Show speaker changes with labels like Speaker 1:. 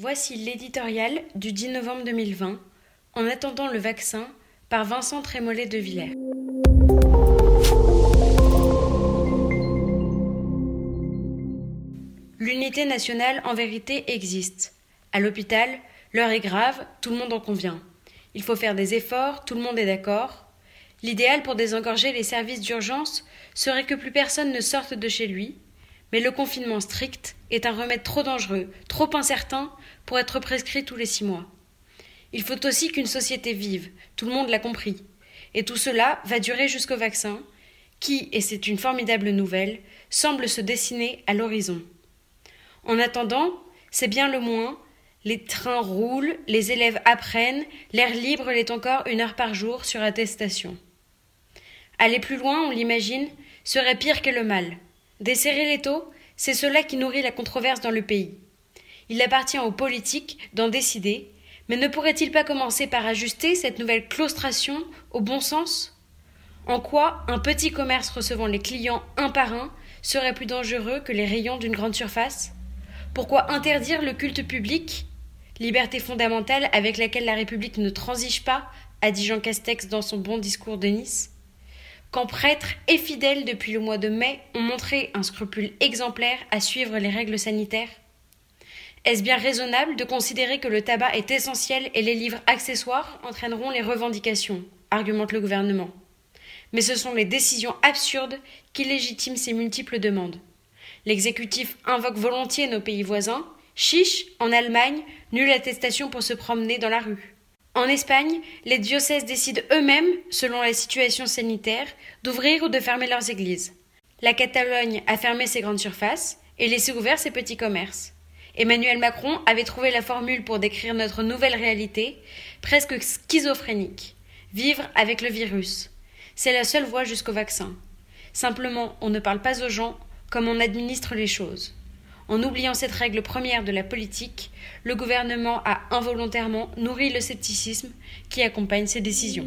Speaker 1: Voici l'éditorial du 10 novembre 2020, En attendant le vaccin, par Vincent Trémollet de Villers. L'unité nationale en vérité existe. À l'hôpital, l'heure est grave, tout le monde en convient. Il faut faire des efforts, tout le monde est d'accord. L'idéal pour désengorger les services d'urgence serait que plus personne ne sorte de chez lui, mais le confinement strict est un remède trop dangereux, trop incertain pour être prescrit tous les six mois. Il faut aussi qu'une société vive, tout le monde l'a compris. Et tout cela va durer jusqu'au vaccin, qui, et c'est une formidable nouvelle, semble se dessiner à l'horizon. En attendant, c'est bien le moins, les trains roulent, les élèves apprennent, l'air libre l'est encore une heure par jour sur attestation. Aller plus loin, on l'imagine, serait pire que le mal. Desserrer les taux, c'est cela qui nourrit la controverse dans le pays. Il appartient aux politiques d'en décider, mais ne pourrait-il pas commencer par ajuster cette nouvelle claustration au bon sens? En quoi un petit commerce recevant les clients un par un serait plus dangereux que les rayons d'une grande surface? Pourquoi interdire le culte public Liberté fondamentale avec laquelle la République ne transige pas, a dit Jean Castex dans son bon discours de Nice quand prêtres et fidèles depuis le mois de mai ont montré un scrupule exemplaire à suivre les règles sanitaires Est-ce bien raisonnable de considérer que le tabac est essentiel et les livres accessoires entraîneront les revendications argumente le gouvernement. Mais ce sont les décisions absurdes qui légitiment ces multiples demandes. L'exécutif invoque volontiers nos pays voisins. Chiche, en Allemagne, nulle attestation pour se promener dans la rue. En Espagne, les diocèses décident eux-mêmes, selon la situation sanitaire, d'ouvrir ou de fermer leurs églises. La Catalogne a fermé ses grandes surfaces et laissé ouverts ses petits commerces. Emmanuel Macron avait trouvé la formule pour décrire notre nouvelle réalité, presque schizophrénique. Vivre avec le virus. C'est la seule voie jusqu'au vaccin. Simplement, on ne parle pas aux gens comme on administre les choses. En oubliant cette règle première de la politique, le gouvernement a involontairement nourri le scepticisme qui accompagne ses décisions.